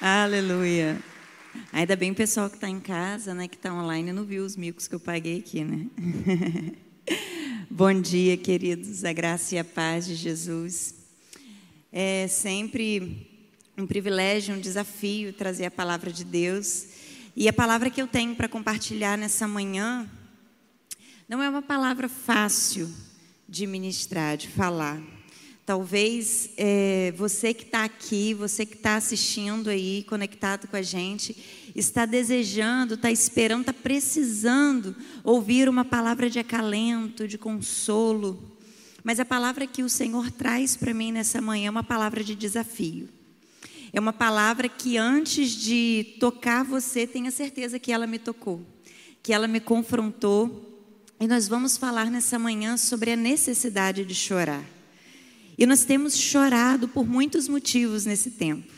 Aleluia. Ainda bem o pessoal que está em casa, né, que está online, não viu os micos que eu paguei aqui, né? Bom dia, queridos, a graça e a paz de Jesus. É sempre um privilégio, um desafio trazer a palavra de Deus. E a palavra que eu tenho para compartilhar nessa manhã não é uma palavra fácil de ministrar, de falar. Talvez é, você que está aqui, você que está assistindo aí, conectado com a gente, está desejando, está esperando, está precisando ouvir uma palavra de acalento, de consolo. Mas a palavra que o Senhor traz para mim nessa manhã é uma palavra de desafio. É uma palavra que antes de tocar você, tenha certeza que ela me tocou, que ela me confrontou. E nós vamos falar nessa manhã sobre a necessidade de chorar. E nós temos chorado por muitos motivos nesse tempo.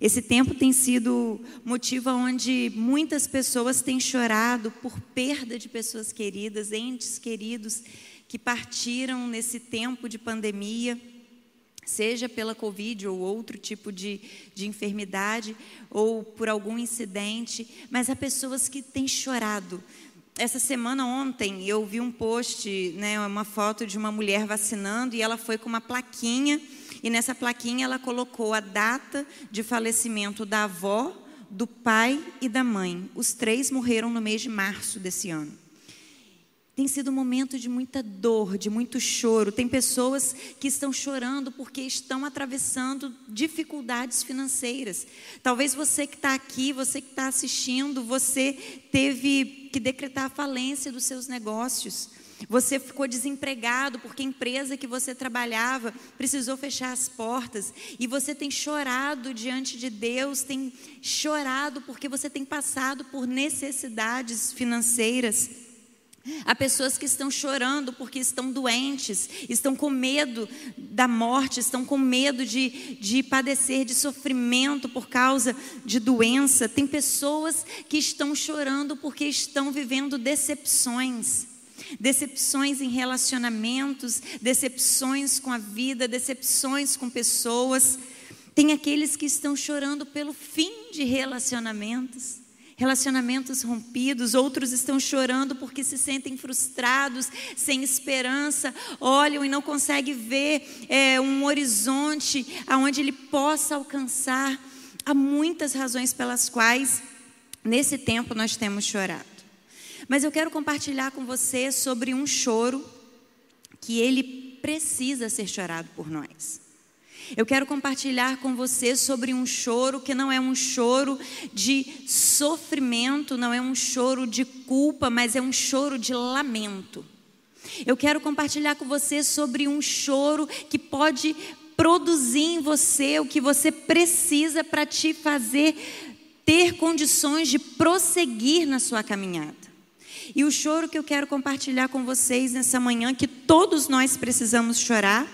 Esse tempo tem sido motivo onde muitas pessoas têm chorado por perda de pessoas queridas, entes queridos que partiram nesse tempo de pandemia, seja pela Covid ou outro tipo de, de enfermidade, ou por algum incidente, mas há pessoas que têm chorado essa semana, ontem, eu vi um post, né, uma foto de uma mulher vacinando e ela foi com uma plaquinha. E nessa plaquinha ela colocou a data de falecimento da avó, do pai e da mãe. Os três morreram no mês de março desse ano. Tem sido um momento de muita dor, de muito choro. Tem pessoas que estão chorando porque estão atravessando dificuldades financeiras. Talvez você que está aqui, você que está assistindo, você teve que decretar a falência dos seus negócios. Você ficou desempregado porque a empresa que você trabalhava precisou fechar as portas. E você tem chorado diante de Deus, tem chorado porque você tem passado por necessidades financeiras. Há pessoas que estão chorando porque estão doentes, estão com medo da morte, estão com medo de, de padecer de sofrimento por causa de doença. Tem pessoas que estão chorando porque estão vivendo decepções. Decepções em relacionamentos, decepções com a vida, decepções com pessoas. Tem aqueles que estão chorando pelo fim de relacionamentos relacionamentos rompidos, outros estão chorando porque se sentem frustrados, sem esperança, olham e não conseguem ver é, um horizonte aonde ele possa alcançar. Há muitas razões pelas quais nesse tempo nós temos chorado. Mas eu quero compartilhar com você sobre um choro que ele precisa ser chorado por nós. Eu quero compartilhar com você sobre um choro que não é um choro de sofrimento, não é um choro de culpa, mas é um choro de lamento. Eu quero compartilhar com você sobre um choro que pode produzir em você o que você precisa para te fazer ter condições de prosseguir na sua caminhada. E o choro que eu quero compartilhar com vocês nessa manhã, que todos nós precisamos chorar,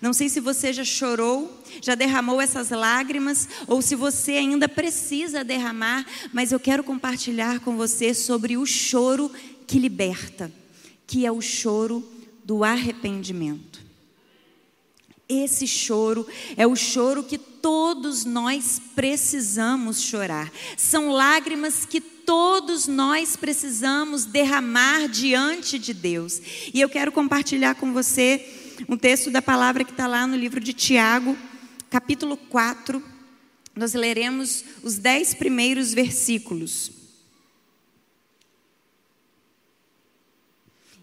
não sei se você já chorou, já derramou essas lágrimas, ou se você ainda precisa derramar, mas eu quero compartilhar com você sobre o choro que liberta, que é o choro do arrependimento. Esse choro é o choro que todos nós precisamos chorar. São lágrimas que todos nós precisamos derramar diante de Deus. E eu quero compartilhar com você um texto da palavra que está lá no livro de Tiago, capítulo 4. Nós leremos os dez primeiros versículos.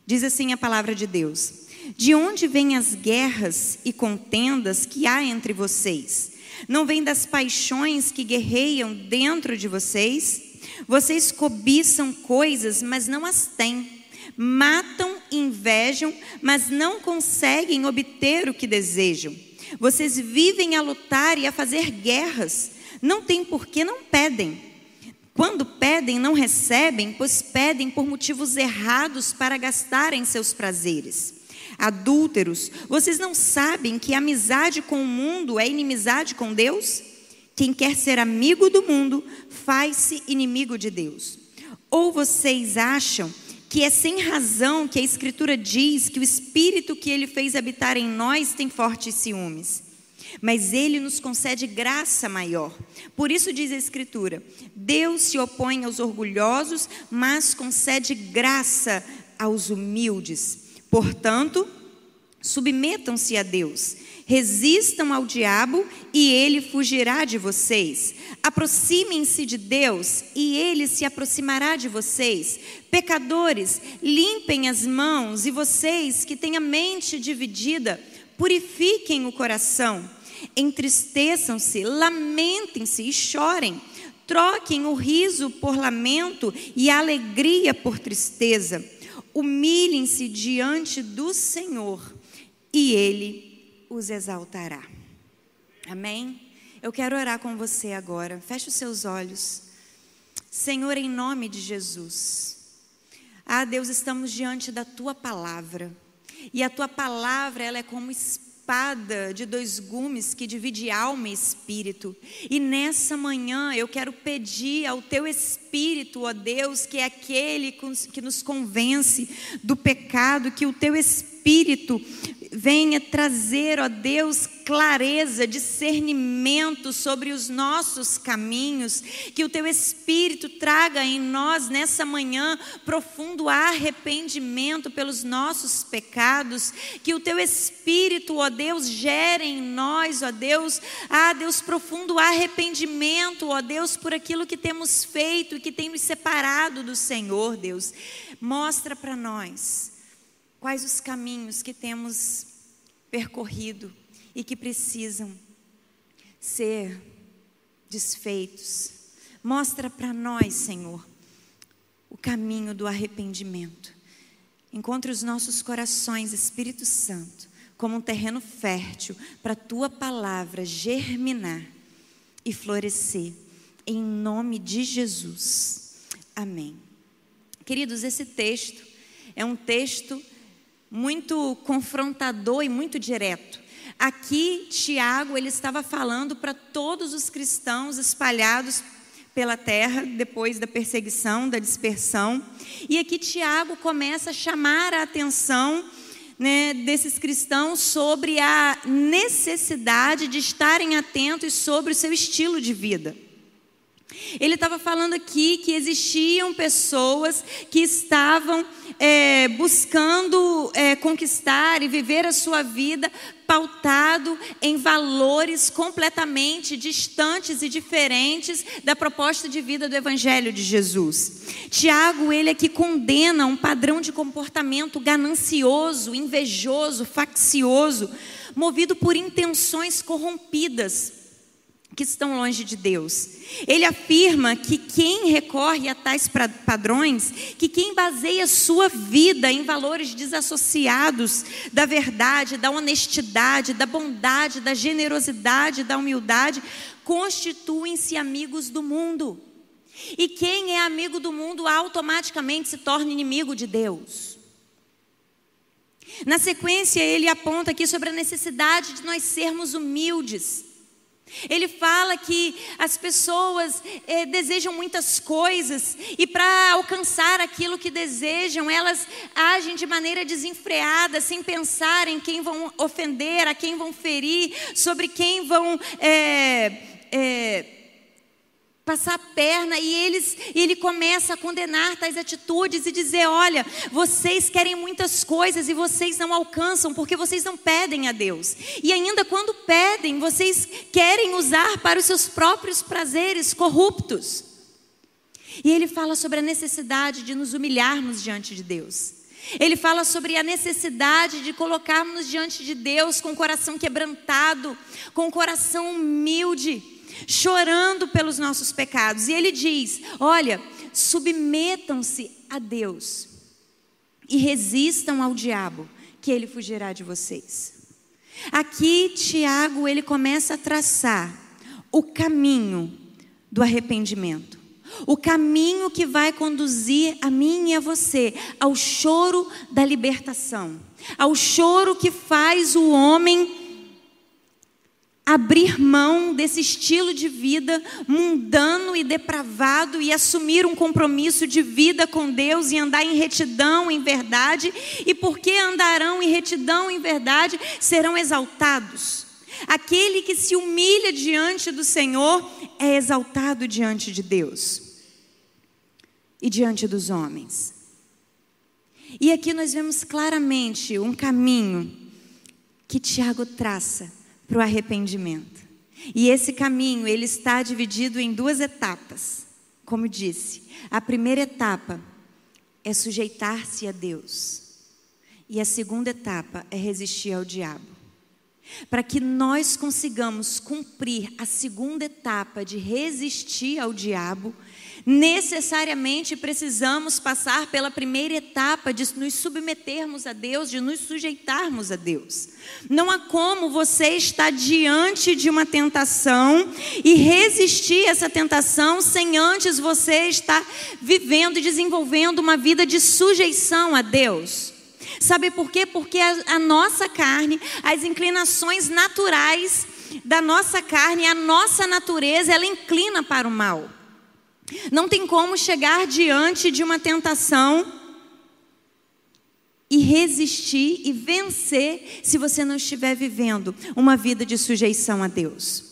Diz assim a palavra de Deus: De onde vêm as guerras e contendas que há entre vocês? Não vêm das paixões que guerreiam dentro de vocês? Vocês cobiçam coisas, mas não as têm matam, invejam, mas não conseguem obter o que desejam. Vocês vivem a lutar e a fazer guerras, não tem por que não pedem. Quando pedem, não recebem, pois pedem por motivos errados para gastarem seus prazeres. Adúlteros, vocês não sabem que amizade com o mundo é inimizade com Deus? Quem quer ser amigo do mundo faz-se inimigo de Deus. Ou vocês acham que é sem razão que a Escritura diz que o Espírito que ele fez habitar em nós tem fortes ciúmes. mas ele nos concede graça maior. Por isso diz a Escritura: Deus se opõe aos orgulhosos, mas concede graça aos humildes. Portanto, submetam-se a Deus, resistam ao diabo e ele fugirá de vocês. Aproximem-se de Deus e ele se aproximará de vocês. Pecadores, limpem as mãos e vocês que têm a mente dividida, purifiquem o coração. Entristeçam-se, lamentem-se e chorem. Troquem o riso por lamento e a alegria por tristeza. Humilhem-se diante do Senhor e Ele os exaltará. Amém? Eu quero orar com você agora. Feche os seus olhos. Senhor, em nome de Jesus. Ah, Deus, estamos diante da tua palavra. E a tua palavra, ela é como espada de dois gumes que divide alma e espírito. E nessa manhã eu quero pedir ao teu espírito, ó Deus, que é aquele que nos convence do pecado, que o teu espírito venha trazer, ó Deus, clareza, discernimento sobre os nossos caminhos, que o teu Espírito traga em nós nessa manhã profundo arrependimento pelos nossos pecados, que o teu Espírito, ó Deus, gere em nós, ó Deus, ah Deus, profundo arrependimento, ó Deus, por aquilo que temos feito e que tem nos separado do Senhor, Deus. Mostra para nós quais os caminhos que temos percorrido e que precisam ser desfeitos. Mostra para nós, Senhor, o caminho do arrependimento. Encontre os nossos corações, Espírito Santo, como um terreno fértil para a tua palavra germinar e florescer. Em nome de Jesus. Amém. Queridos, esse texto é um texto muito confrontador e muito direto. Aqui, Tiago, ele estava falando para todos os cristãos espalhados pela terra depois da perseguição, da dispersão. E aqui Tiago começa a chamar a atenção né, desses cristãos sobre a necessidade de estarem atentos sobre o seu estilo de vida. Ele estava falando aqui que existiam pessoas que estavam é, buscando é, conquistar e viver a sua vida pautado em valores completamente distantes e diferentes da proposta de vida do Evangelho de Jesus. Tiago, ele aqui condena um padrão de comportamento ganancioso, invejoso, faccioso, movido por intenções corrompidas que estão longe de Deus. Ele afirma que quem recorre a tais padrões, que quem baseia sua vida em valores desassociados da verdade, da honestidade, da bondade, da generosidade, da humildade, constituem-se amigos do mundo. E quem é amigo do mundo automaticamente se torna inimigo de Deus. Na sequência, ele aponta aqui sobre a necessidade de nós sermos humildes. Ele fala que as pessoas eh, desejam muitas coisas e para alcançar aquilo que desejam, elas agem de maneira desenfreada, sem pensar em quem vão ofender, a quem vão ferir, sobre quem vão. Eh, eh, passar a perna e eles, ele começa a condenar tais atitudes e dizer: olha, vocês querem muitas coisas e vocês não alcançam porque vocês não pedem a Deus. E ainda quando pedem, vocês querem usar para os seus próprios prazeres corruptos. E ele fala sobre a necessidade de nos humilharmos diante de Deus. Ele fala sobre a necessidade de colocarmos diante de Deus com o coração quebrantado, com o coração humilde chorando pelos nossos pecados. E ele diz: Olha, submetam-se a Deus e resistam ao diabo, que ele fugirá de vocês. Aqui, Tiago, ele começa a traçar o caminho do arrependimento. O caminho que vai conduzir a mim e a você ao choro da libertação, ao choro que faz o homem abrir mão desse estilo de vida mundano e depravado e assumir um compromisso de vida com Deus e andar em retidão, em verdade, e porque andarão em retidão, em verdade, serão exaltados. Aquele que se humilha diante do Senhor é exaltado diante de Deus e diante dos homens. E aqui nós vemos claramente um caminho que Tiago traça para o arrependimento. E esse caminho, ele está dividido em duas etapas. Como disse, a primeira etapa é sujeitar-se a Deus. E a segunda etapa é resistir ao diabo. Para que nós consigamos cumprir a segunda etapa de resistir ao diabo, necessariamente precisamos passar pela primeira etapa de nos submetermos a Deus, de nos sujeitarmos a Deus. Não há como você estar diante de uma tentação e resistir a essa tentação sem antes você estar vivendo e desenvolvendo uma vida de sujeição a Deus. Sabe por quê? Porque a, a nossa carne, as inclinações naturais da nossa carne, a nossa natureza, ela inclina para o mal. Não tem como chegar diante de uma tentação e resistir e vencer se você não estiver vivendo uma vida de sujeição a Deus.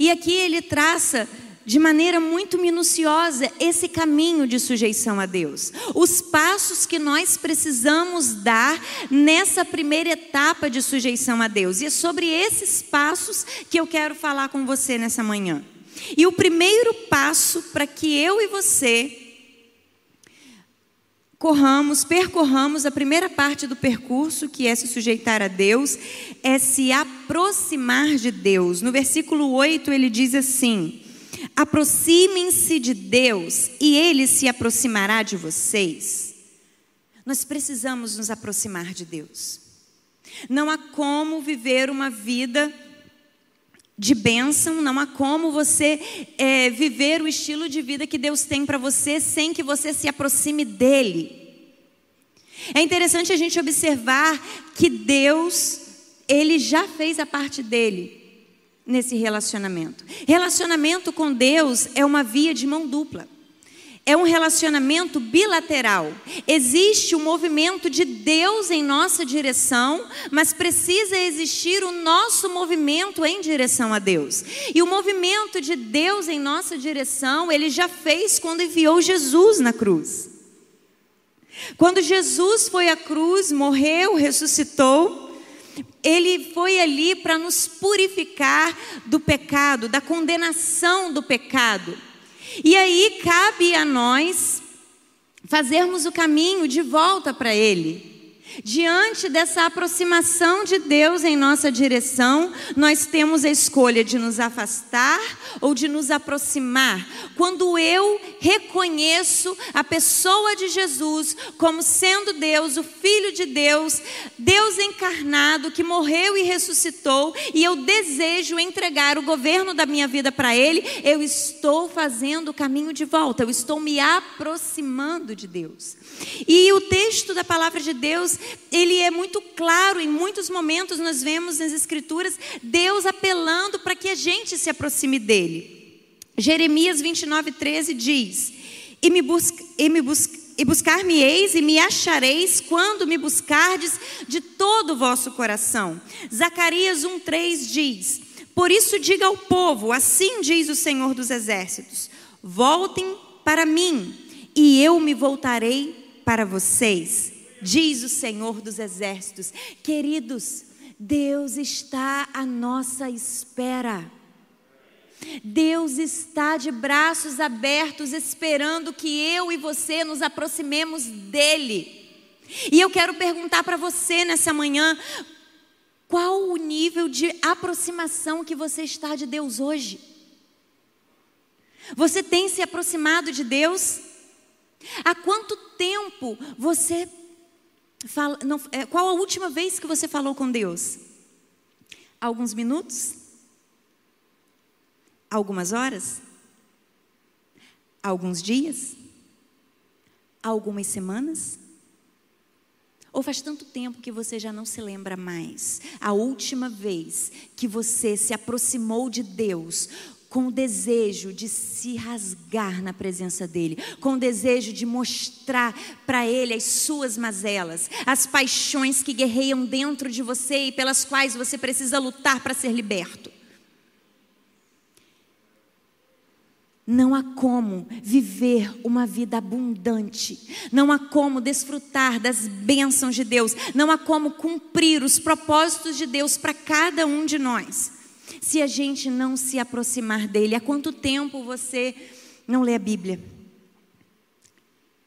E aqui ele traça de maneira muito minuciosa esse caminho de sujeição a Deus. Os passos que nós precisamos dar nessa primeira etapa de sujeição a Deus. E é sobre esses passos que eu quero falar com você nessa manhã. E o primeiro passo para que eu e você corramos, percorramos a primeira parte do percurso, que é se sujeitar a Deus, é se aproximar de Deus. No versículo 8 ele diz assim: Aproximem-se de Deus e ele se aproximará de vocês. Nós precisamos nos aproximar de Deus. Não há como viver uma vida de bênção, não há como você é, viver o estilo de vida que Deus tem para você sem que você se aproxime dele. É interessante a gente observar que Deus, ele já fez a parte dele nesse relacionamento. Relacionamento com Deus é uma via de mão dupla é um relacionamento bilateral. Existe o um movimento de Deus em nossa direção, mas precisa existir o nosso movimento em direção a Deus. E o movimento de Deus em nossa direção, ele já fez quando enviou Jesus na cruz. Quando Jesus foi à cruz, morreu, ressuscitou, ele foi ali para nos purificar do pecado, da condenação do pecado. E aí cabe a nós fazermos o caminho de volta para Ele. Diante dessa aproximação de Deus em nossa direção, nós temos a escolha de nos afastar ou de nos aproximar. Quando eu reconheço a pessoa de Jesus como sendo Deus, o Filho de Deus, Deus encarnado que morreu e ressuscitou, e eu desejo entregar o governo da minha vida para Ele, eu estou fazendo o caminho de volta, eu estou me aproximando de Deus. E o texto da palavra de Deus, ele é muito claro, em muitos momentos nós vemos nas escrituras Deus apelando para que a gente se aproxime dele. Jeremias 29, 13 diz: E me, busca, e me busca, e buscar-me-eis e me achareis quando me buscardes de todo o vosso coração. Zacarias 1,3 diz: Por isso diga ao povo, assim diz o Senhor dos Exércitos: Voltem para mim, e eu me voltarei para vocês, diz o Senhor dos Exércitos. Queridos, Deus está à nossa espera. Deus está de braços abertos, esperando que eu e você nos aproximemos dEle. E eu quero perguntar para você nessa manhã: qual o nível de aproximação que você está de Deus hoje? Você tem se aproximado de Deus? Há quanto tempo você fala, não, é, qual a última vez que você falou com Deus? Alguns minutos? Algumas horas? Alguns dias? Algumas semanas? Ou faz tanto tempo que você já não se lembra mais? A última vez que você se aproximou de Deus com o desejo de se rasgar na presença dele, com o desejo de mostrar para ele as suas mazelas, as paixões que guerreiam dentro de você e pelas quais você precisa lutar para ser liberto. Não há como viver uma vida abundante, não há como desfrutar das bênçãos de Deus, não há como cumprir os propósitos de Deus para cada um de nós, se a gente não se aproximar dele. Há quanto tempo você não lê a Bíblia?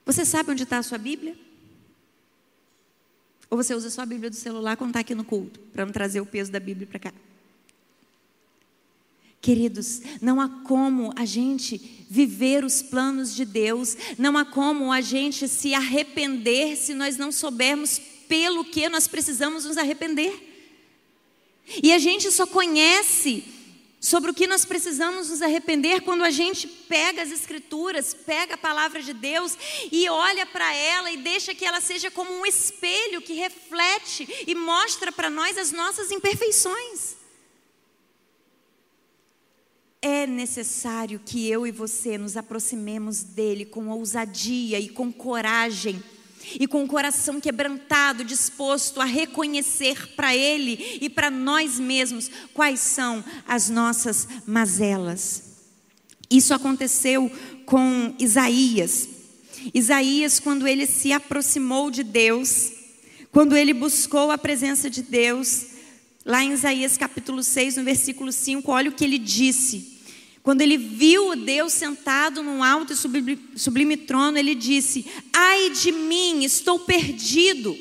Você sabe onde está a sua Bíblia? Ou você usa só a Bíblia do celular quando está aqui no culto, para não trazer o peso da Bíblia para cá? Queridos, não há como a gente viver os planos de Deus, não há como a gente se arrepender se nós não soubermos pelo que nós precisamos nos arrepender. E a gente só conhece sobre o que nós precisamos nos arrepender quando a gente pega as Escrituras, pega a palavra de Deus e olha para ela e deixa que ela seja como um espelho que reflete e mostra para nós as nossas imperfeições. É necessário que eu e você nos aproximemos dele com ousadia e com coragem e com o coração quebrantado, disposto a reconhecer para ele e para nós mesmos quais são as nossas mazelas. Isso aconteceu com Isaías. Isaías, quando ele se aproximou de Deus, quando ele buscou a presença de Deus, lá em Isaías capítulo 6, no versículo 5, olha o que ele disse. Quando ele viu Deus sentado num alto e sublime, sublime trono, ele disse: Ai de mim, estou perdido,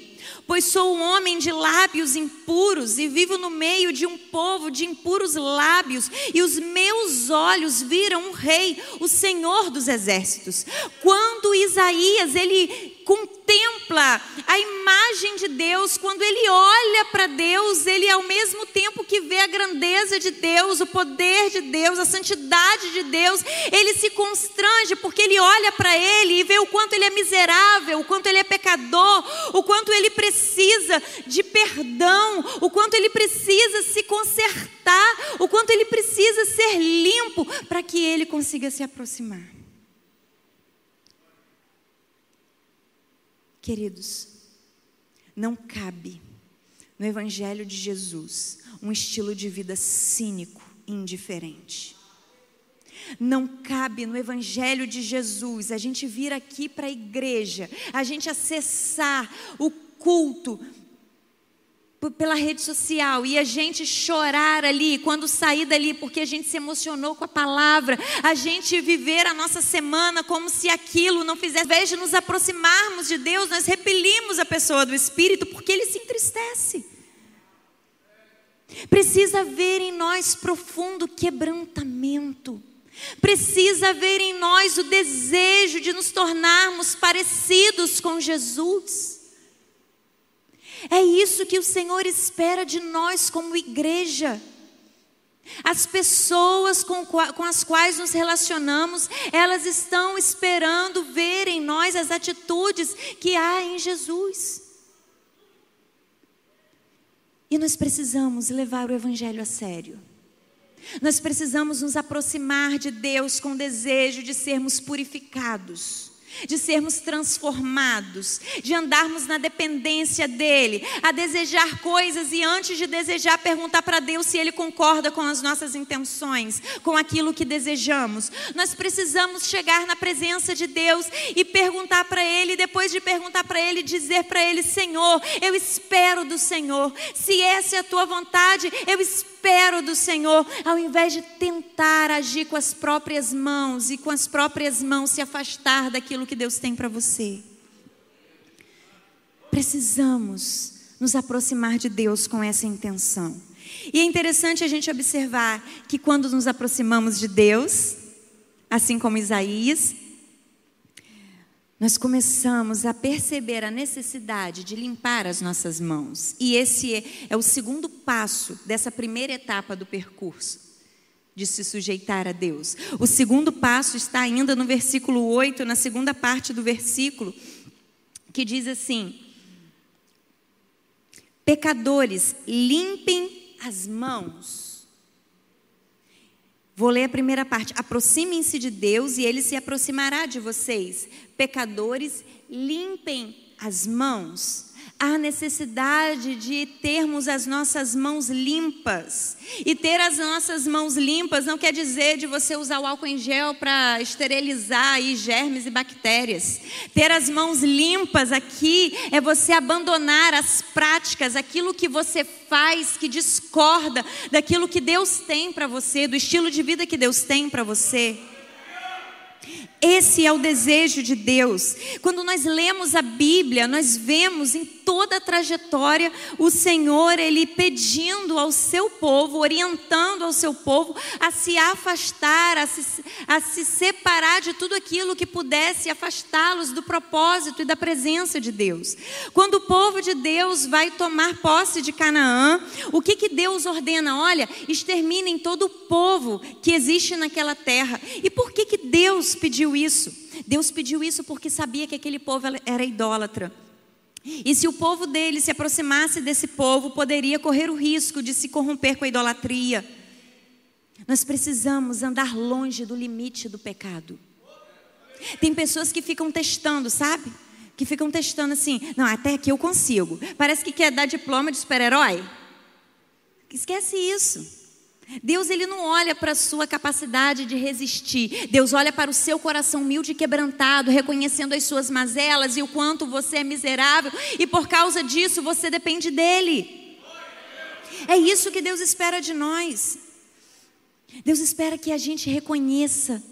pois sou um homem de lábios impuros e vivo no meio de um povo de impuros lábios, e os meus olhos viram um rei, o Senhor dos exércitos. Quando Isaías ele contempla a imagem de Deus, quando ele olha para Deus, ele ao mesmo tempo que vê a grandeza de Deus, o poder de Deus, a santidade de Deus, ele se constrange porque ele olha para ele e vê o quanto ele é miserável, o quanto ele é pecador, o quanto ele precisa de perdão, o quanto ele precisa se consertar, o quanto ele precisa ser limpo para que ele consiga se aproximar. Queridos, não cabe no Evangelho de Jesus um estilo de vida cínico e indiferente. Não cabe no Evangelho de Jesus a gente vir aqui para a igreja, a gente acessar o culto pela rede social e a gente chorar ali quando sair dali porque a gente se emocionou com a palavra, a gente viver a nossa semana como se aquilo não fizesse, ao invés de nos aproximarmos de Deus, nós repelimos a pessoa do Espírito porque ele se entristece. Precisa haver em nós profundo quebrantamento. Precisa haver em nós o desejo de nos tornarmos parecidos com Jesus. É isso que o Senhor espera de nós como igreja. As pessoas com, com, as quais nos relacionamos, elas estão esperando ver em nós as atitudes que há em Jesus. E nós precisamos levar o Evangelho a sério. Nós precisamos nos aproximar de Deus com o desejo de sermos purificados de sermos transformados, de andarmos na dependência dEle, a desejar coisas e antes de desejar, perguntar para Deus se Ele concorda com as nossas intenções, com aquilo que desejamos. Nós precisamos chegar na presença de Deus e perguntar para Ele, depois de perguntar para Ele, dizer para Ele: Senhor, eu espero do Senhor, se essa é a tua vontade, eu espero espero do Senhor, ao invés de tentar agir com as próprias mãos e com as próprias mãos se afastar daquilo que Deus tem para você. Precisamos nos aproximar de Deus com essa intenção. E é interessante a gente observar que quando nos aproximamos de Deus, assim como Isaías, nós começamos a perceber a necessidade de limpar as nossas mãos. E esse é, é, o segundo passo dessa primeira etapa do percurso, de se sujeitar a Deus. O segundo passo está ainda no versículo 8, na segunda parte do versículo, que diz assim: Pecadores, limpem as mãos. Vou ler a primeira parte. Aproximem-se de Deus e ele se aproximará de vocês. Pecadores, limpem as mãos há necessidade de termos as nossas mãos limpas. E ter as nossas mãos limpas não quer dizer de você usar o álcool em gel para esterilizar aí germes e bactérias. Ter as mãos limpas aqui é você abandonar as práticas, aquilo que você faz que discorda daquilo que Deus tem para você, do estilo de vida que Deus tem para você. Esse é o desejo de Deus. Quando nós lemos a Bíblia, nós vemos em toda a trajetória o Senhor ele pedindo ao seu povo, orientando ao seu povo a se afastar, a se, a se separar de tudo aquilo que pudesse afastá-los do propósito e da presença de Deus. Quando o povo de Deus vai tomar posse de Canaã, o que, que Deus ordena? Olha, exterminem todo o povo que existe naquela terra. E por que, que Deus pediu pediu isso? Deus pediu isso porque sabia que aquele povo era idólatra. E se o povo dele se aproximasse desse povo, poderia correr o risco de se corromper com a idolatria. Nós precisamos andar longe do limite do pecado. Tem pessoas que ficam testando, sabe? Que ficam testando assim, não, até aqui eu consigo. Parece que quer dar diploma de super-herói. Esquece isso. Deus ele não olha para a sua capacidade de resistir. Deus olha para o seu coração humilde e quebrantado, reconhecendo as suas mazelas e o quanto você é miserável e por causa disso você depende dele. É isso que Deus espera de nós. Deus espera que a gente reconheça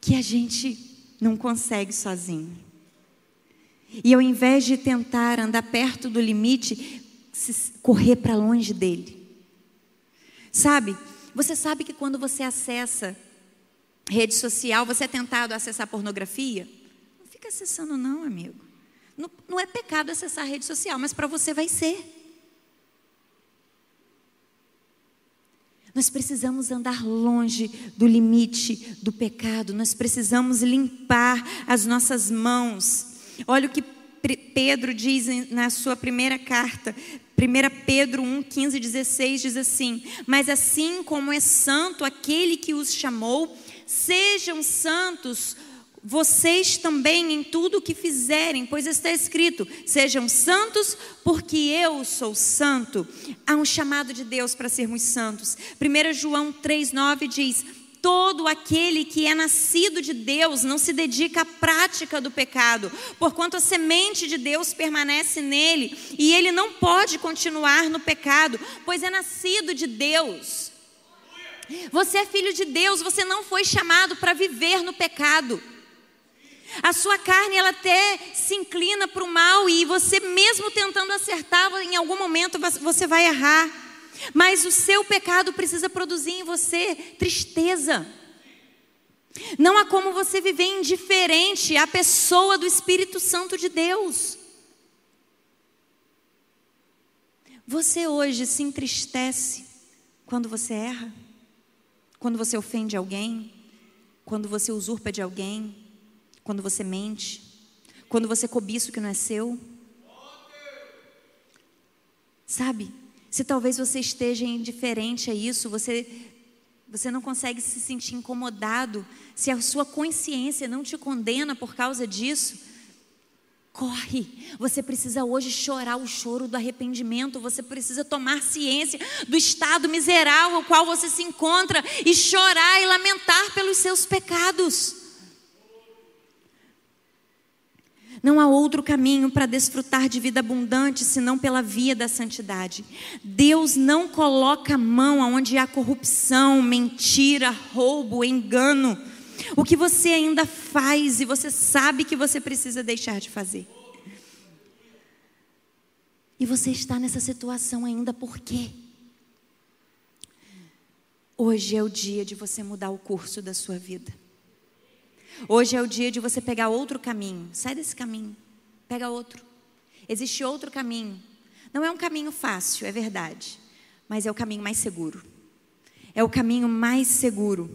que a gente não consegue sozinho. E ao invés de tentar andar perto do limite, correr para longe dele. Sabe? Você sabe que quando você acessa rede social, você é tentado a acessar pornografia? Não fica acessando, não, amigo. Não, não é pecado acessar rede social, mas para você vai ser. Nós precisamos andar longe do limite do pecado, nós precisamos limpar as nossas mãos. Olha o que Pedro diz na sua primeira carta, 1 Pedro 1, 15 e 16 diz assim: Mas assim como é santo aquele que os chamou, sejam santos vocês também em tudo o que fizerem, pois está escrito: sejam santos, porque eu sou santo. Há um chamado de Deus para sermos santos. 1 João 3,9 diz: Todo aquele que é nascido de Deus não se dedica à prática do pecado, porquanto a semente de Deus permanece nele e ele não pode continuar no pecado, pois é nascido de Deus. Você é filho de Deus, você não foi chamado para viver no pecado. A sua carne ela até se inclina para o mal e você mesmo tentando acertar, em algum momento você vai errar. Mas o seu pecado precisa produzir em você tristeza. Não há como você viver indiferente à pessoa do Espírito Santo de Deus. Você hoje se entristece quando você erra? Quando você ofende alguém? Quando você usurpa de alguém? Quando você mente? Quando você cobiça o que não é seu? Sabe? Se talvez você esteja indiferente a isso, você, você não consegue se sentir incomodado, se a sua consciência não te condena por causa disso, corre. Você precisa hoje chorar o choro do arrependimento, você precisa tomar ciência do estado miserável ao qual você se encontra e chorar e lamentar pelos seus pecados. Não há outro caminho para desfrutar de vida abundante senão pela via da santidade. Deus não coloca a mão onde há corrupção, mentira, roubo, engano. O que você ainda faz e você sabe que você precisa deixar de fazer. E você está nessa situação ainda por quê? Hoje é o dia de você mudar o curso da sua vida. Hoje é o dia de você pegar outro caminho. Sai desse caminho, pega outro. Existe outro caminho. Não é um caminho fácil, é verdade, mas é o caminho mais seguro. É o caminho mais seguro.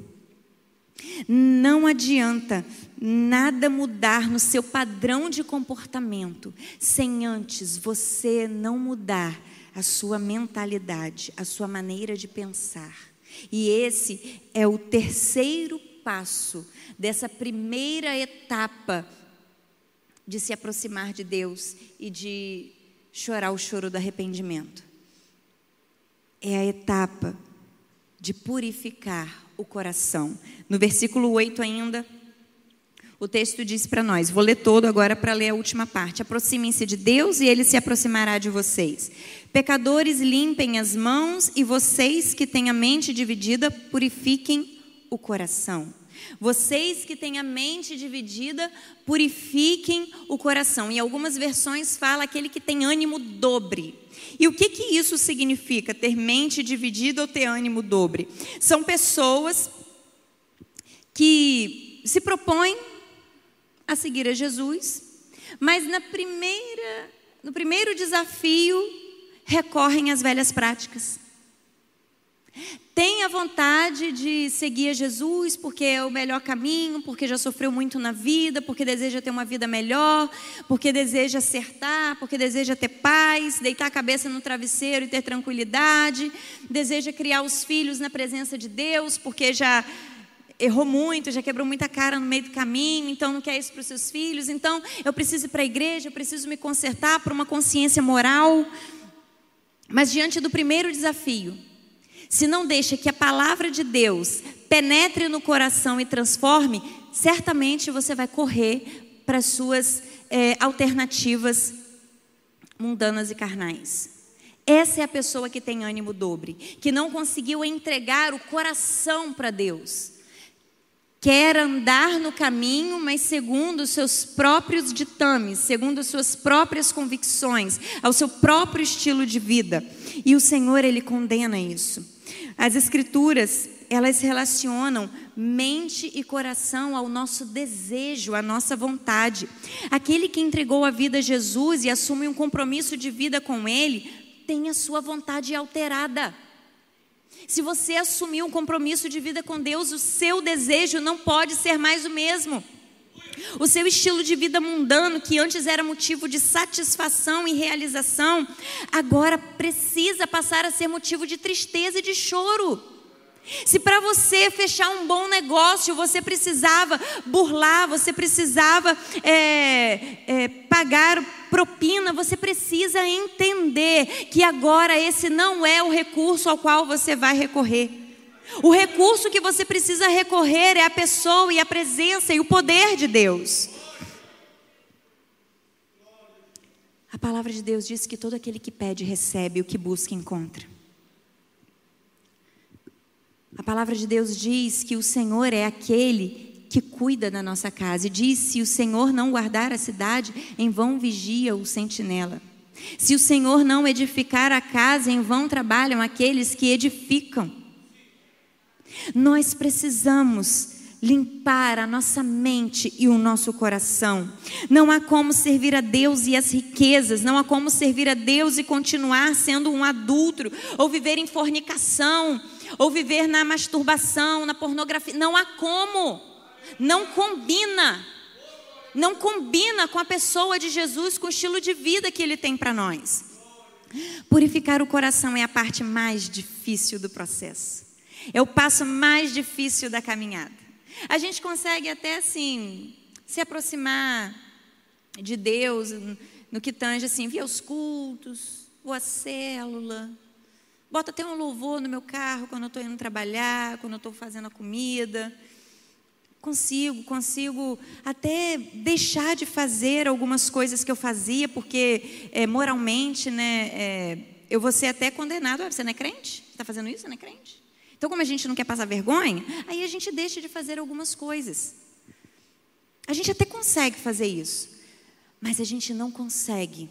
Não adianta nada mudar no seu padrão de comportamento sem antes você não mudar a sua mentalidade, a sua maneira de pensar. E esse é o terceiro passo dessa primeira etapa de se aproximar de Deus e de chorar o choro do arrependimento. É a etapa de purificar o coração. No versículo 8 ainda, o texto diz para nós, vou ler todo agora para ler a última parte. Aproximem-se de Deus e ele se aproximará de vocês. Pecadores, limpem as mãos e vocês que têm a mente dividida, purifiquem o coração. Vocês que têm a mente dividida, purifiquem o coração. Em algumas versões fala aquele que tem ânimo dobre. E o que, que isso significa, ter mente dividida ou ter ânimo dobre? São pessoas que se propõem a seguir a Jesus, mas na primeira, no primeiro desafio recorrem às velhas práticas. Tem a vontade de seguir a Jesus porque é o melhor caminho, porque já sofreu muito na vida, porque deseja ter uma vida melhor, porque deseja acertar, porque deseja ter paz, deitar a cabeça no travesseiro e ter tranquilidade, deseja criar os filhos na presença de Deus, porque já errou muito, já quebrou muita cara no meio do caminho, então não quer isso para os seus filhos, então eu preciso ir para a igreja, eu preciso me consertar por uma consciência moral. Mas diante do primeiro desafio, se não deixa que a palavra de Deus penetre no coração e transforme, certamente você vai correr para as suas é, alternativas mundanas e carnais. Essa é a pessoa que tem ânimo dobre, que não conseguiu entregar o coração para Deus quer andar no caminho, mas segundo os seus próprios ditames, segundo as suas próprias convicções, ao seu próprio estilo de vida. E o Senhor, ele condena isso. As escrituras, elas relacionam mente e coração ao nosso desejo, à nossa vontade. Aquele que entregou a vida a Jesus e assume um compromisso de vida com ele, tem a sua vontade alterada. Se você assumir um compromisso de vida com Deus, o seu desejo não pode ser mais o mesmo. O seu estilo de vida mundano, que antes era motivo de satisfação e realização, agora precisa passar a ser motivo de tristeza e de choro. Se para você fechar um bom negócio você precisava burlar, você precisava é, é, pagar propina, você precisa entender que agora esse não é o recurso ao qual você vai recorrer. O recurso que você precisa recorrer é a pessoa e a presença e o poder de Deus. A palavra de Deus diz que todo aquele que pede recebe, o que busca encontra. A palavra de Deus diz que o Senhor é aquele que cuida da nossa casa. E diz: se o Senhor não guardar a cidade, em vão vigia o sentinela. Se o Senhor não edificar a casa, em vão trabalham aqueles que edificam. Nós precisamos limpar a nossa mente e o nosso coração. Não há como servir a Deus e as riquezas, não há como servir a Deus e continuar sendo um adulto, ou viver em fornicação, ou viver na masturbação, na pornografia. Não há como não combina. Não combina com a pessoa de Jesus, com o estilo de vida que ele tem para nós. Purificar o coração é a parte mais difícil do processo. É o passo mais difícil da caminhada. A gente consegue até assim se aproximar de Deus no que tange assim, via os cultos, ou a célula. Bota até um louvor no meu carro quando eu estou indo trabalhar, quando eu estou fazendo a comida. Consigo, consigo até deixar de fazer algumas coisas que eu fazia, porque é, moralmente, né, é, eu vou ser até condenado. Ah, você não é crente? Você está fazendo isso? Você não é crente? Então, como a gente não quer passar vergonha, aí a gente deixa de fazer algumas coisas. A gente até consegue fazer isso, mas a gente não consegue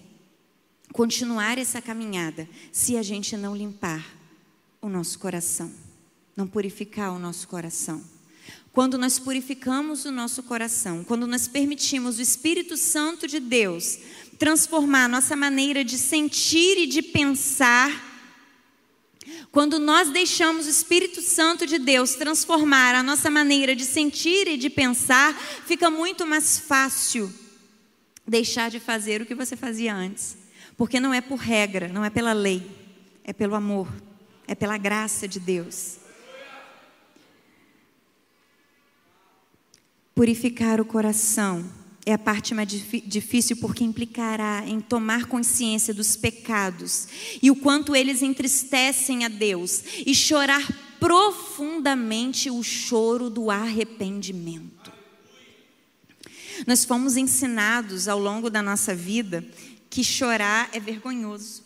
continuar essa caminhada se a gente não limpar o nosso coração, não purificar o nosso coração. Quando nós purificamos o nosso coração, quando nós permitimos o Espírito Santo de Deus transformar a nossa maneira de sentir e de pensar, quando nós deixamos o Espírito Santo de Deus transformar a nossa maneira de sentir e de pensar, fica muito mais fácil deixar de fazer o que você fazia antes. Porque não é por regra, não é pela lei, é pelo amor, é pela graça de Deus. Purificar o coração é a parte mais difícil porque implicará em tomar consciência dos pecados e o quanto eles entristecem a Deus e chorar profundamente o choro do arrependimento. Nós fomos ensinados ao longo da nossa vida que chorar é vergonhoso.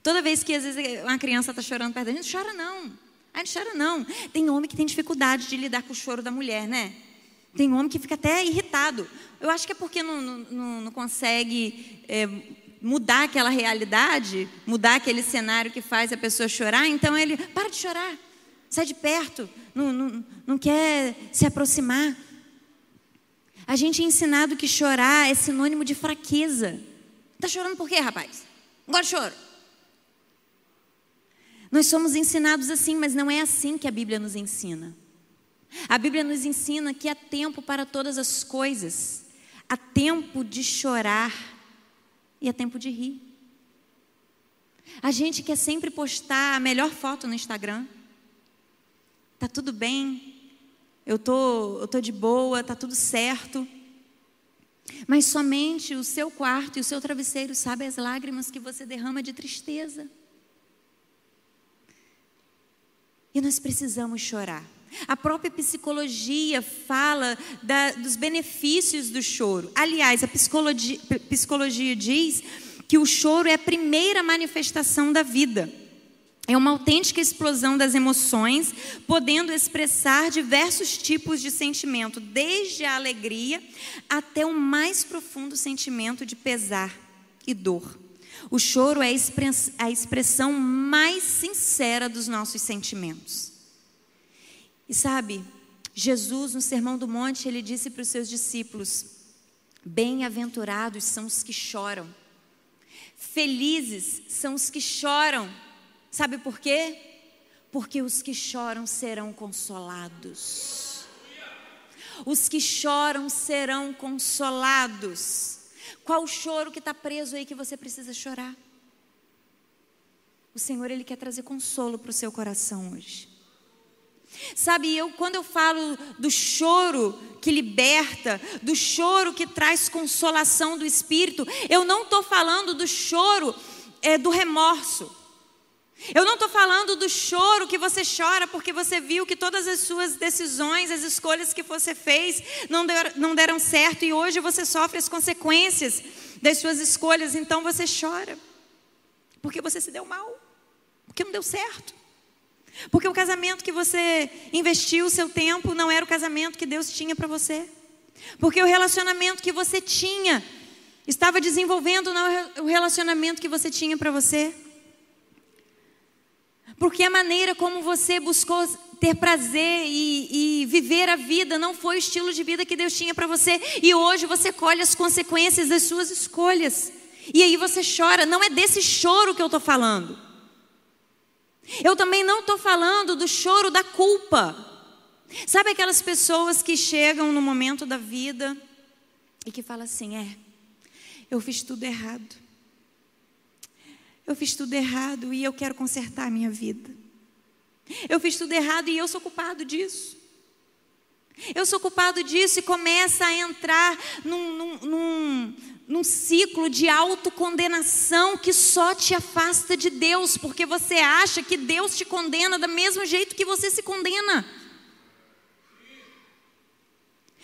Toda vez que às vezes uma criança está chorando perto da gente, chora não. Ai, não chora não. Tem homem que tem dificuldade de lidar com o choro da mulher, né? Tem homem que fica até irritado. Eu acho que é porque não, não, não consegue é, mudar aquela realidade, mudar aquele cenário que faz a pessoa chorar. Então ele, para de chorar, sai de perto, não, não, não quer se aproximar. A gente é ensinado que chorar é sinônimo de fraqueza. Está chorando por quê, rapaz? De choro. Nós somos ensinados assim, mas não é assim que a Bíblia nos ensina. A Bíblia nos ensina que há tempo para todas as coisas, há tempo de chorar e há tempo de rir. A gente quer sempre postar a melhor foto no Instagram. Tá tudo bem, eu tô, eu tô de boa, tá tudo certo. Mas somente o seu quarto e o seu travesseiro sabem as lágrimas que você derrama de tristeza. E nós precisamos chorar. A própria psicologia fala da, dos benefícios do choro. Aliás, a psicologia, psicologia diz que o choro é a primeira manifestação da vida. É uma autêntica explosão das emoções, podendo expressar diversos tipos de sentimento, desde a alegria até o mais profundo sentimento de pesar e dor. O choro é a expressão mais sincera dos nossos sentimentos. E sabe, Jesus, no Sermão do Monte, ele disse para os seus discípulos: Bem-aventurados são os que choram, felizes são os que choram. Sabe por quê? Porque os que choram serão consolados. Os que choram serão consolados. Qual o choro que está preso aí que você precisa chorar? O Senhor, Ele quer trazer consolo para o seu coração hoje. Sabe, eu quando eu falo do choro que liberta, do choro que traz consolação do espírito, eu não estou falando do choro é, do remorso. Eu não estou falando do choro que você chora porque você viu que todas as suas decisões, as escolhas que você fez não deram, não deram certo e hoje você sofre as consequências das suas escolhas, então você chora. Porque você se deu mal, porque não deu certo. Porque o casamento que você investiu o seu tempo não era o casamento que Deus tinha para você. Porque o relacionamento que você tinha estava desenvolvendo o relacionamento que você tinha para você. Porque a maneira como você buscou ter prazer e, e, viver a vida não foi o estilo de vida que Deus tinha para você. E hoje você colhe as consequências das suas escolhas. E aí você chora. Não é desse choro que eu estou falando. Eu também não estou falando do choro da culpa. Sabe aquelas pessoas que chegam no momento da vida e que falam assim: é, eu fiz tudo errado. Eu fiz tudo errado e eu quero consertar a minha vida. Eu fiz tudo errado e eu sou culpado disso. Eu sou culpado disso e começa a entrar num, num, num, num ciclo de autocondenação que só te afasta de Deus, porque você acha que Deus te condena do mesmo jeito que você se condena.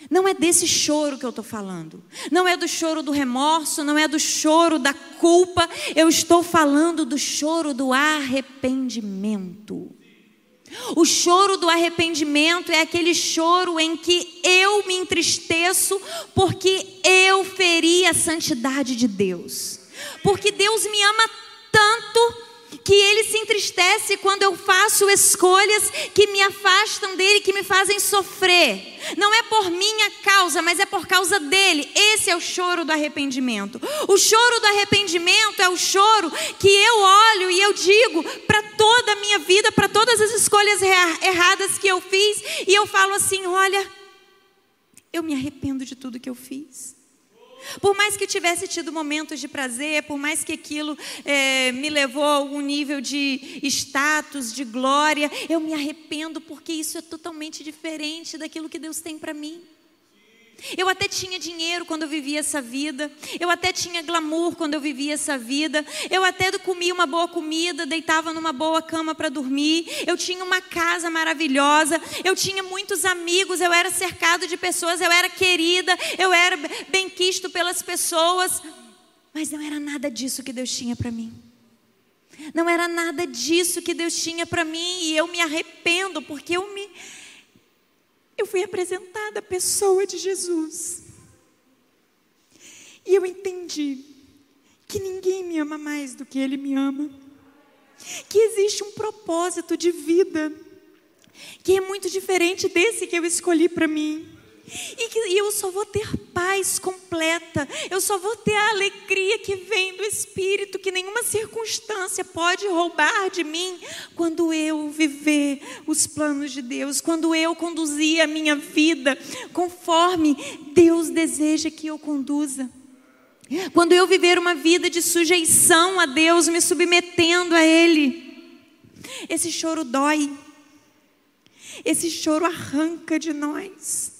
Não é desse choro que eu estou falando. Não é do choro do remorso, não é do choro da culpa. Eu estou falando do choro do arrependimento. O choro do arrependimento é aquele choro em que eu me entristeço porque eu feri a santidade de Deus. Porque Deus me ama tanto que ele se entristece quando eu faço escolhas que me afastam dele, que me fazem sofrer. Não é por minha causa, mas é por causa dele. Esse é o choro do arrependimento. O choro do arrependimento é o choro que eu olho e eu digo para toda a minha vida, para todas as escolhas erradas que eu fiz, e eu falo assim: olha, eu me arrependo de tudo que eu fiz. Por mais que tivesse tido momentos de prazer, por mais que aquilo é, me levou a algum nível de status, de glória, eu me arrependo porque isso é totalmente diferente daquilo que Deus tem para mim. Eu até tinha dinheiro quando eu vivia essa vida. Eu até tinha glamour quando eu vivia essa vida. Eu até comia uma boa comida, deitava numa boa cama para dormir. Eu tinha uma casa maravilhosa. Eu tinha muitos amigos. Eu era cercado de pessoas. Eu era querida. Eu era bem quisto pelas pessoas. Mas não era nada disso que Deus tinha para mim. Não era nada disso que Deus tinha para mim. E eu me arrependo porque eu me eu fui apresentada à pessoa de Jesus. E eu entendi que ninguém me ama mais do que Ele me ama. Que existe um propósito de vida que é muito diferente desse que eu escolhi para mim. E que e eu só vou ter paz completa, eu só vou ter a alegria que vem do Espírito, que nenhuma circunstância pode roubar de mim, quando eu viver os planos de Deus, quando eu conduzir a minha vida conforme Deus deseja que eu conduza. Quando eu viver uma vida de sujeição a Deus, me submetendo a Ele. Esse choro dói, esse choro arranca de nós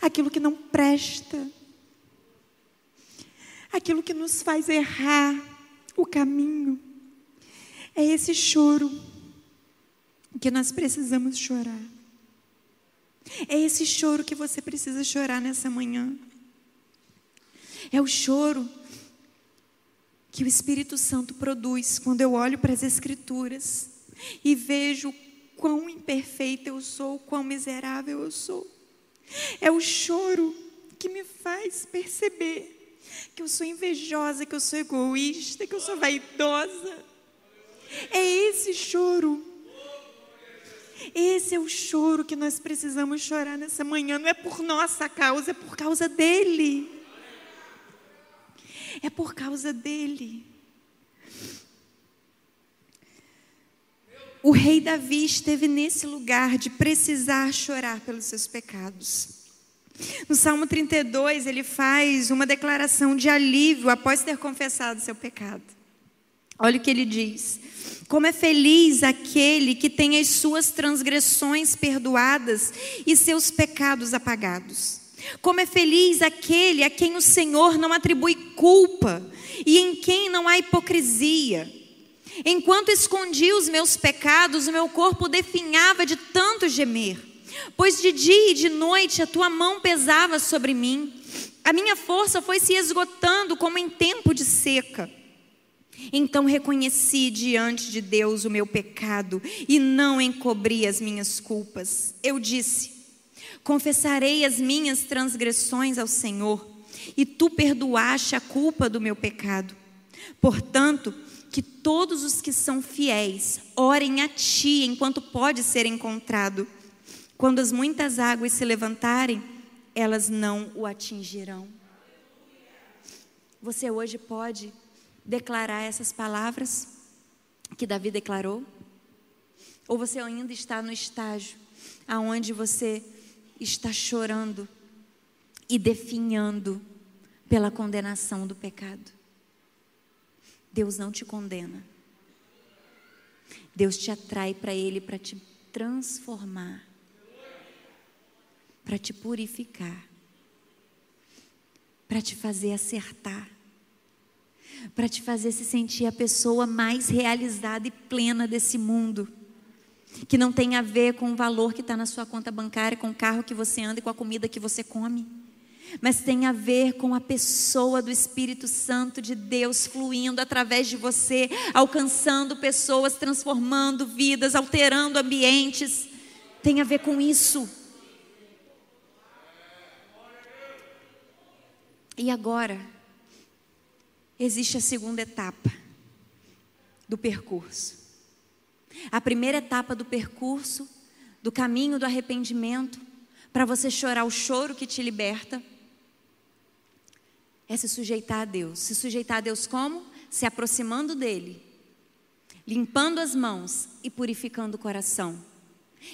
aquilo que não presta, aquilo que nos faz errar o caminho. É esse choro que nós precisamos chorar. É esse choro que você precisa chorar nessa manhã. É o choro que o Espírito Santo produz quando eu olho para as Escrituras e vejo quão imperfeita eu sou, quão miserável eu sou. É o choro que me faz perceber que eu sou invejosa, que eu sou egoísta, que eu sou vaidosa. É esse choro. Esse é o choro que nós precisamos chorar nessa manhã. Não é por nossa causa, é por causa dele. É por causa dele. O rei Davi esteve nesse lugar de precisar chorar pelos seus pecados. No Salmo 32, ele faz uma declaração de alívio após ter confessado seu pecado. Olha o que ele diz: Como é feliz aquele que tem as suas transgressões perdoadas e seus pecados apagados. Como é feliz aquele a quem o Senhor não atribui culpa e em quem não há hipocrisia. Enquanto escondia os meus pecados, o meu corpo definhava de tanto gemer. Pois de dia e de noite a tua mão pesava sobre mim. A minha força foi se esgotando como em tempo de seca. Então reconheci diante de Deus o meu pecado e não encobri as minhas culpas. Eu disse: Confessarei as minhas transgressões ao Senhor, e tu perdoaste a culpa do meu pecado. Portanto, que todos os que são fiéis orem a ti enquanto pode ser encontrado. Quando as muitas águas se levantarem, elas não o atingirão. Você hoje pode declarar essas palavras que Davi declarou? Ou você ainda está no estágio aonde você está chorando e definhando pela condenação do pecado? Deus não te condena. Deus te atrai para Ele para te transformar, para te purificar, para te fazer acertar, para te fazer se sentir a pessoa mais realizada e plena desse mundo. Que não tem a ver com o valor que está na sua conta bancária, com o carro que você anda e com a comida que você come mas tem a ver com a pessoa do Espírito Santo de Deus fluindo através de você, alcançando pessoas, transformando vidas, alterando ambientes. Tem a ver com isso. E agora, existe a segunda etapa do percurso. A primeira etapa do percurso, do caminho do arrependimento, para você chorar o choro que te liberta é se sujeitar a Deus. Se sujeitar a Deus como? Se aproximando dele, limpando as mãos e purificando o coração.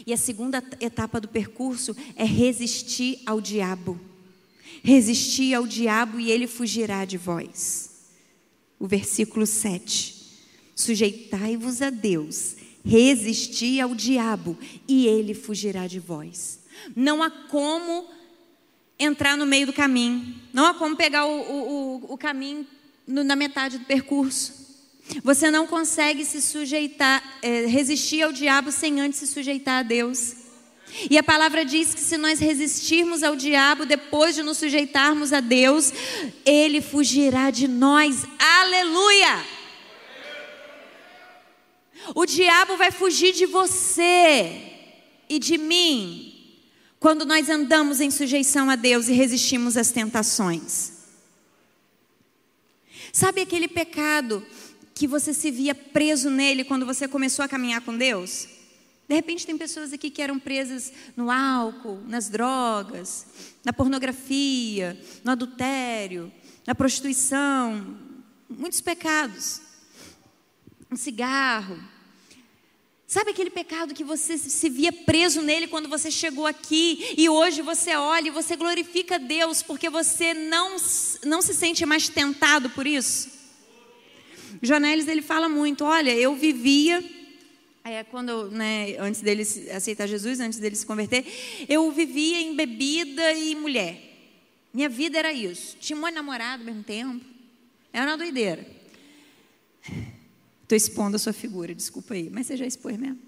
E a segunda etapa do percurso é resistir ao diabo. Resistir ao diabo e ele fugirá de vós. O versículo 7. Sujeitai-vos a Deus, resisti ao diabo e ele fugirá de vós. Não há como entrar no meio do caminho, não há como pegar o, o, o caminho na metade do percurso. Você não consegue se sujeitar, é, resistir ao diabo sem antes se sujeitar a Deus. E a palavra diz que se nós resistirmos ao diabo depois de nos sujeitarmos a Deus, ele fugirá de nós. Aleluia! O diabo vai fugir de você e de mim quando nós andamos em sujeição a Deus e resistimos às tentações. Sabe aquele pecado que você se via preso nele quando você começou a caminhar com Deus? De repente tem pessoas aqui que eram presas no álcool, nas drogas, na pornografia, no adultério, na prostituição, muitos pecados. Um cigarro. Sabe aquele pecado que você se via preso nele quando você chegou aqui e hoje você olha e você glorifica Deus porque você não, não se sente mais tentado por isso? Jonelis ele fala muito, olha, eu vivia é, quando, né, antes dele aceitar Jesus, antes dele se converter, eu vivia em bebida e mulher. Minha vida era isso. Tinha um namorado ao mesmo tempo. Era uma doideira. Estou expondo a sua figura, desculpa aí, mas você já expôs mesmo.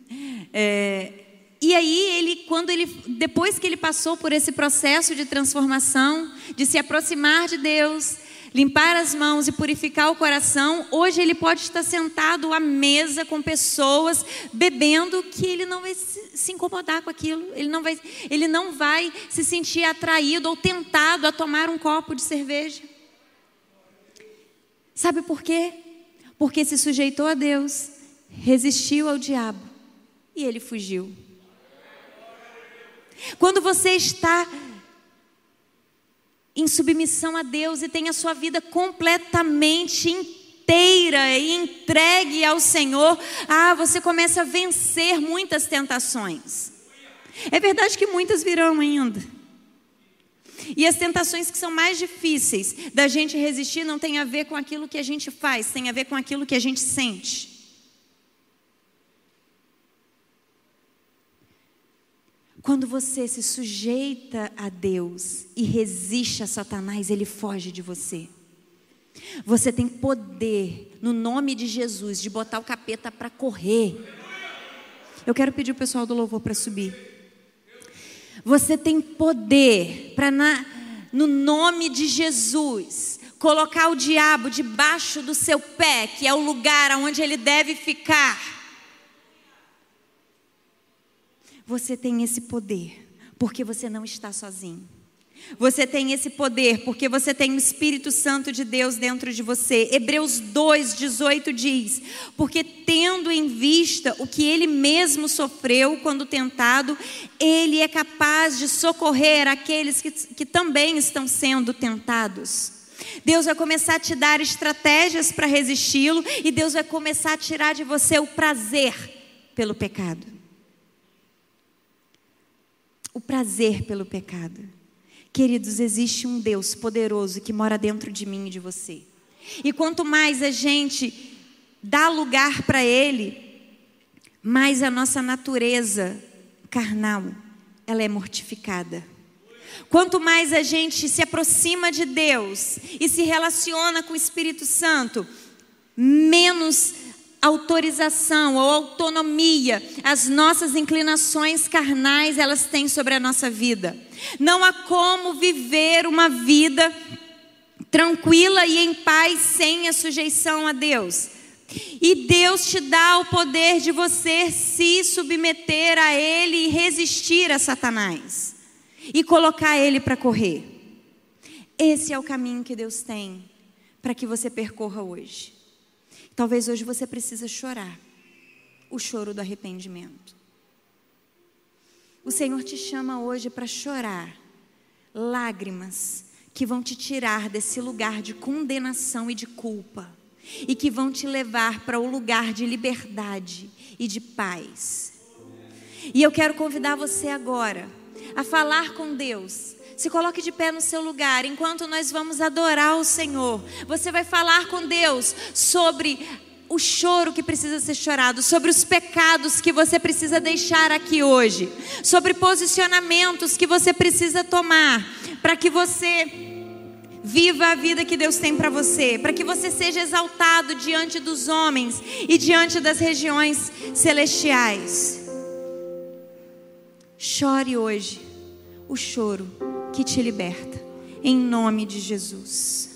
É, e aí ele, quando ele, depois que ele passou por esse processo de transformação, de se aproximar de Deus, limpar as mãos e purificar o coração, hoje ele pode estar sentado à mesa com pessoas bebendo que ele não vai se incomodar com aquilo, ele não vai, ele não vai se sentir atraído ou tentado a tomar um copo de cerveja. Sabe por quê? Porque se sujeitou a Deus, resistiu ao diabo e ele fugiu. Quando você está em submissão a Deus e tem a sua vida completamente inteira e entregue ao Senhor, ah, você começa a vencer muitas tentações. É verdade que muitas virão ainda. E as tentações que são mais difíceis da gente resistir não tem a ver com aquilo que a gente faz, tem a ver com aquilo que a gente sente. Quando você se sujeita a Deus e resiste a Satanás, ele foge de você. Você tem poder, no nome de Jesus, de botar o capeta para correr. Eu quero pedir o pessoal do louvor para subir. Você tem poder para, no nome de Jesus, colocar o diabo debaixo do seu pé, que é o lugar onde ele deve ficar. Você tem esse poder, porque você não está sozinho. Você tem esse poder porque você tem o Espírito Santo de Deus dentro de você. Hebreus 2:18 diz: "Porque tendo em vista o que ele mesmo sofreu quando tentado, ele é capaz de socorrer aqueles que, que também estão sendo tentados." Deus vai começar a te dar estratégias para resisti-lo e Deus vai começar a tirar de você o prazer pelo pecado o prazer pelo pecado. Queridos, existe um Deus poderoso que mora dentro de mim e de você. E quanto mais a gente dá lugar para Ele, mais a nossa natureza carnal ela é mortificada. Quanto mais a gente se aproxima de Deus e se relaciona com o Espírito Santo, menos autorização ou autonomia as nossas inclinações carnais elas têm sobre a nossa vida. Não há como viver uma vida tranquila e em paz sem a sujeição a Deus. E Deus te dá o poder de você se submeter a Ele e resistir a Satanás e colocar Ele para correr. Esse é o caminho que Deus tem para que você percorra hoje. Talvez hoje você precisa chorar o choro do arrependimento. O Senhor te chama hoje para chorar lágrimas que vão te tirar desse lugar de condenação e de culpa e que vão te levar para o lugar de liberdade e de paz. E eu quero convidar você agora a falar com Deus se coloque de pé no seu lugar enquanto nós vamos adorar o Senhor. Você vai falar com Deus sobre o choro que precisa ser chorado, sobre os pecados que você precisa deixar aqui hoje, sobre posicionamentos que você precisa tomar para que você viva a vida que Deus tem para você, para que você seja exaltado diante dos homens e diante das regiões celestiais. Chore hoje o choro que te liberta, em nome de Jesus.